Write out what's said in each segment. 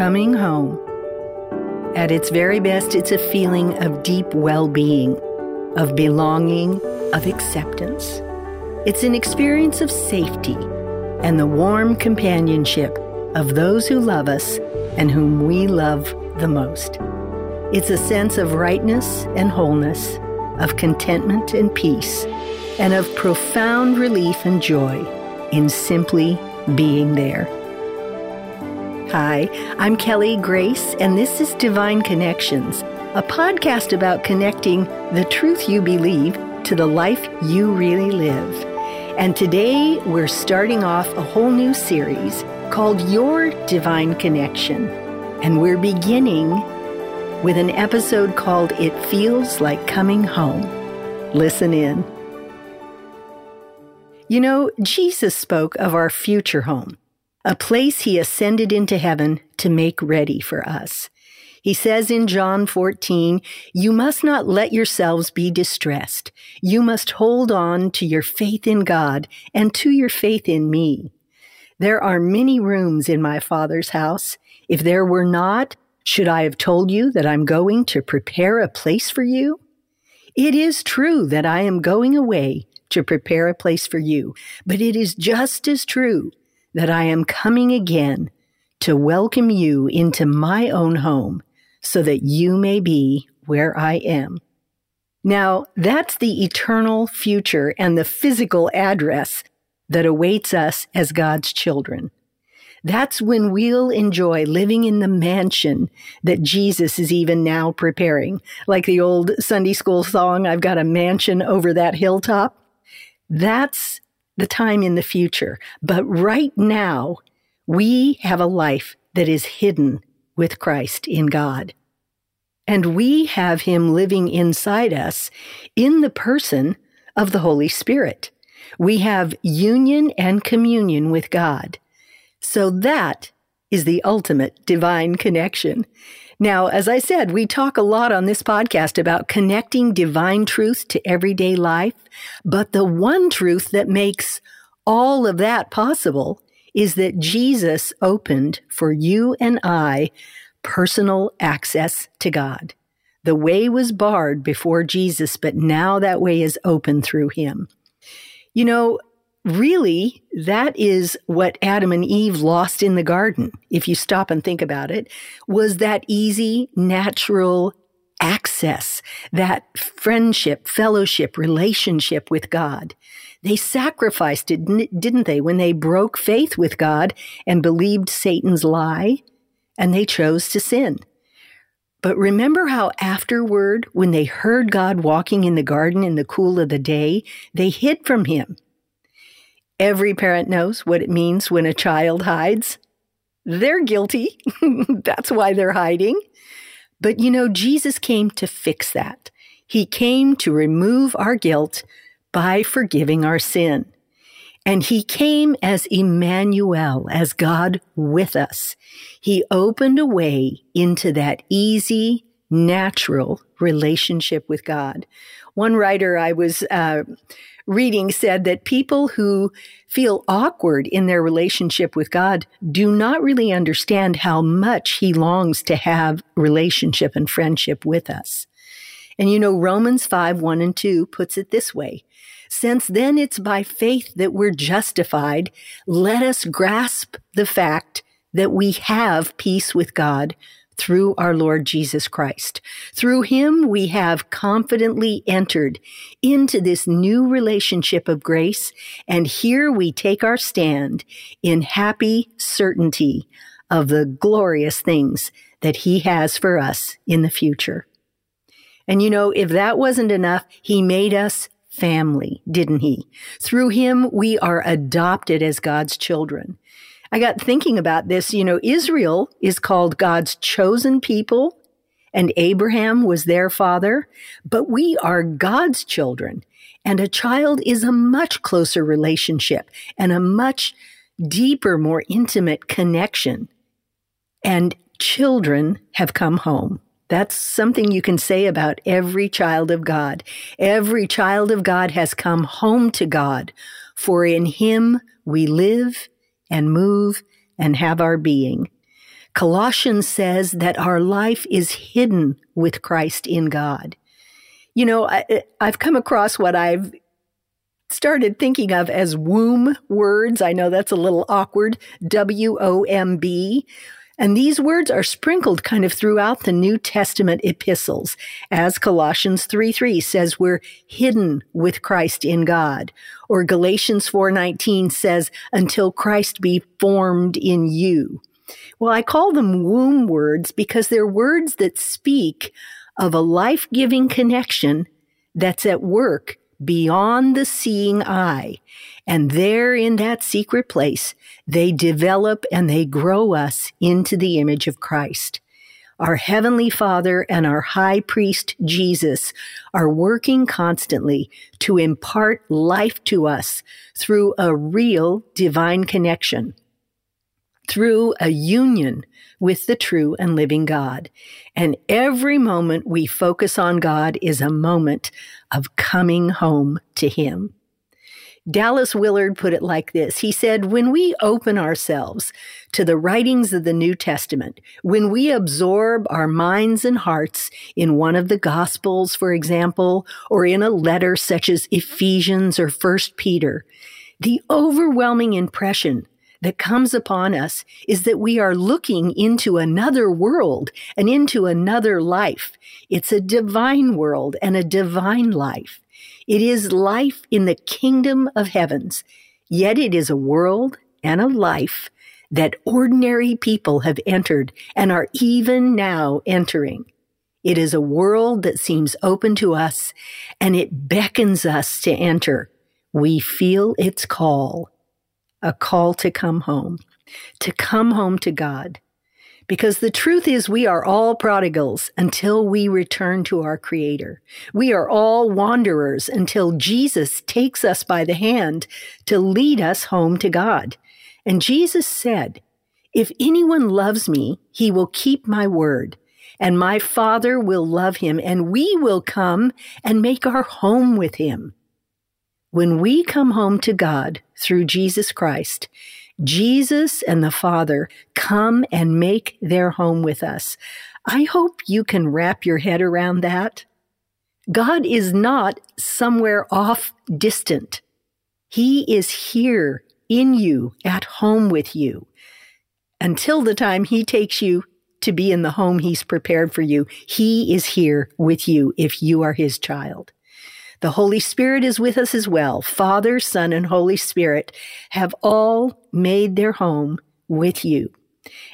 Coming home. At its very best, it's a feeling of deep well being, of belonging, of acceptance. It's an experience of safety and the warm companionship of those who love us and whom we love the most. It's a sense of rightness and wholeness, of contentment and peace, and of profound relief and joy in simply being there. Hi, I'm Kelly Grace, and this is Divine Connections, a podcast about connecting the truth you believe to the life you really live. And today we're starting off a whole new series called Your Divine Connection. And we're beginning with an episode called It Feels Like Coming Home. Listen in. You know, Jesus spoke of our future home a place he ascended into heaven to make ready for us. He says in John 14, You must not let yourselves be distressed. You must hold on to your faith in God and to your faith in me. There are many rooms in my Father's house. If there were not, should I have told you that I'm going to prepare a place for you? It is true that I am going away to prepare a place for you, but it is just as true that I am coming again to welcome you into my own home so that you may be where I am. Now, that's the eternal future and the physical address that awaits us as God's children. That's when we'll enjoy living in the mansion that Jesus is even now preparing. Like the old Sunday school song, I've got a mansion over that hilltop. That's the time in the future. But right now, we have a life that is hidden with Christ in God. And we have Him living inside us in the person of the Holy Spirit. We have union and communion with God. So that is the ultimate divine connection. Now, as I said, we talk a lot on this podcast about connecting divine truth to everyday life, but the one truth that makes all of that possible is that Jesus opened for you and I personal access to God. The way was barred before Jesus, but now that way is open through him. You know, really, that is what Adam and Eve lost in the garden, if you stop and think about it, was that easy, natural access, that friendship, fellowship, relationship with God. They sacrificed it, didn't they, when they broke faith with God and believed Satan's lie and they chose to sin. But remember how afterward, when they heard God walking in the garden in the cool of the day, they hid from him Every parent knows what it means when a child hides. They're guilty. That's why they're hiding. But you know, Jesus came to fix that. He came to remove our guilt by forgiving our sin. And he came as Emmanuel, as God with us. He opened a way into that easy, natural relationship with God. One writer I was uh, reading said that people who feel awkward in their relationship with God do not really understand how much He longs to have relationship and friendship with us. And you know, Romans 5 1 and 2 puts it this way Since then it's by faith that we're justified, let us grasp the fact that we have peace with God through our Lord Jesus Christ. Through him, we have confidently entered into this new relationship of grace, and here we take our stand in happy certainty of the glorious things that he has for us in the future. And you know, if that wasn't enough, he made us family, didn't he? Through him, we are adopted as God's children. I got thinking about this. You know, Israel is called God's chosen people, and Abraham was their father, but we are God's children. And a child is a much closer relationship and a much deeper, more intimate connection. And children have come home. That's something you can say about every child of God. Every child of God has come home to God, for in Him we live and move and have our being. Colossians says that our life is hidden with Christ in God. You know, I, have come across what I've started thinking of as womb words. I know that's a little awkward. W O M B. And these words are sprinkled kind of throughout the New Testament epistles, as Colossians 3 3 says we're hidden with Christ in God. Or Galatians 4:19 says, until Christ be formed in you. Well, I call them womb words because they're words that speak of a life giving connection that's at work beyond the seeing eye. And there in that secret place, they develop and they grow us into the image of Christ. Our Heavenly Father and our High Priest Jesus are working constantly to impart life to us through a real divine connection through a union with the true and living God. And every moment we focus on God is a moment of coming home to Him. Dallas Willard put it like this. He said, when we open ourselves to the writings of the New Testament, when we absorb our minds and hearts in one of the Gospels, for example, or in a letter such as Ephesians or First Peter, the overwhelming impression that comes upon us is that we are looking into another world and into another life. It's a divine world and a divine life. It is life in the kingdom of heavens, yet it is a world and a life that ordinary people have entered and are even now entering. It is a world that seems open to us and it beckons us to enter. We feel its call a call to come home, to come home to God. Because the truth is, we are all prodigals until we return to our Creator. We are all wanderers until Jesus takes us by the hand to lead us home to God. And Jesus said, If anyone loves me, he will keep my word, and my Father will love him, and we will come and make our home with him. When we come home to God through Jesus Christ, Jesus and the Father come and make their home with us. I hope you can wrap your head around that. God is not somewhere off distant. He is here in you, at home with you, until the time He takes you to be in the home He's prepared for you. He is here with you if you are His child. The Holy Spirit is with us as well. Father, Son, and Holy Spirit have all made their home with you.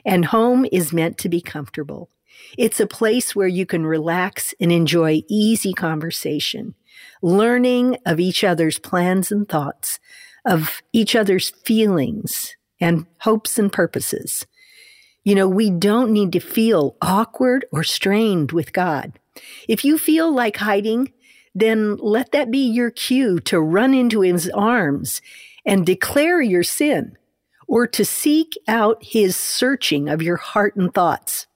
And home is meant to be comfortable. It's a place where you can relax and enjoy easy conversation, learning of each other's plans and thoughts, of each other's feelings and hopes and purposes. You know, we don't need to feel awkward or strained with God. If you feel like hiding, then let that be your cue to run into his arms and declare your sin or to seek out his searching of your heart and thoughts.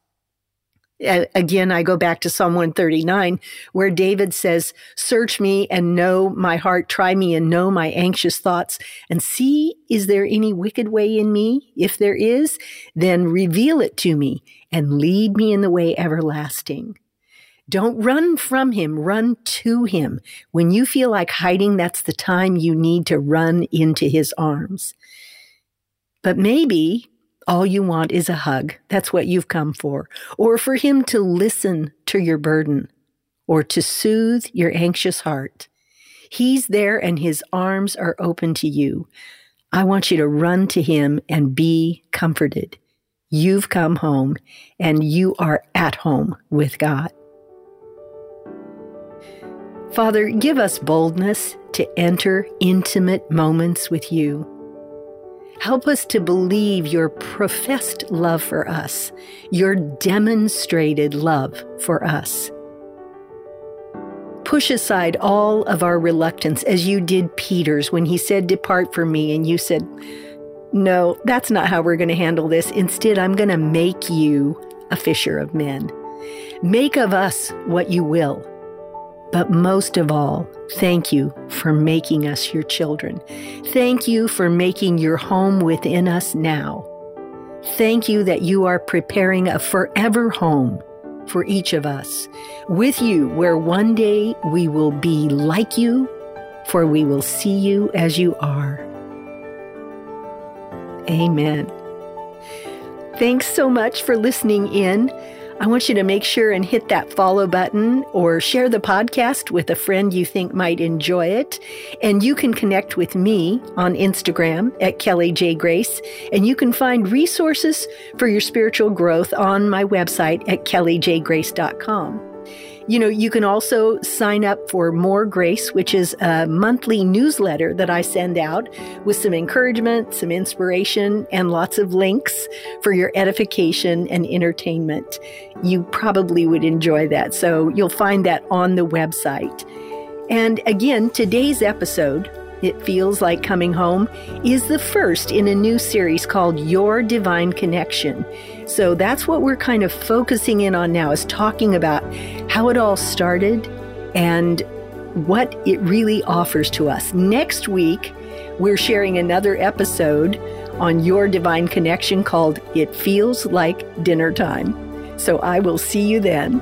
Again, I go back to Psalm 139, where David says, Search me and know my heart, try me and know my anxious thoughts, and see, is there any wicked way in me? If there is, then reveal it to me and lead me in the way everlasting. Don't run from him, run to him. When you feel like hiding, that's the time you need to run into his arms. But maybe all you want is a hug. That's what you've come for. Or for him to listen to your burden or to soothe your anxious heart. He's there and his arms are open to you. I want you to run to him and be comforted. You've come home and you are at home with God. Father, give us boldness to enter intimate moments with you. Help us to believe your professed love for us, your demonstrated love for us. Push aside all of our reluctance as you did Peter's when he said, Depart from me. And you said, No, that's not how we're going to handle this. Instead, I'm going to make you a fisher of men. Make of us what you will. But most of all, thank you for making us your children. Thank you for making your home within us now. Thank you that you are preparing a forever home for each of us with you, where one day we will be like you, for we will see you as you are. Amen. Thanks so much for listening in. I want you to make sure and hit that follow button or share the podcast with a friend you think might enjoy it. And you can connect with me on Instagram at Kelly J. Grace. And you can find resources for your spiritual growth on my website at kellyjgrace.com. You know, you can also sign up for More Grace, which is a monthly newsletter that I send out with some encouragement, some inspiration, and lots of links for your edification and entertainment. You probably would enjoy that. So you'll find that on the website. And again, today's episode it Feels Like Coming Home is the first in a new series called Your Divine Connection. So that's what we're kind of focusing in on now is talking about how it all started and what it really offers to us. Next week, we're sharing another episode on Your Divine Connection called It Feels Like Dinner Time. So I will see you then.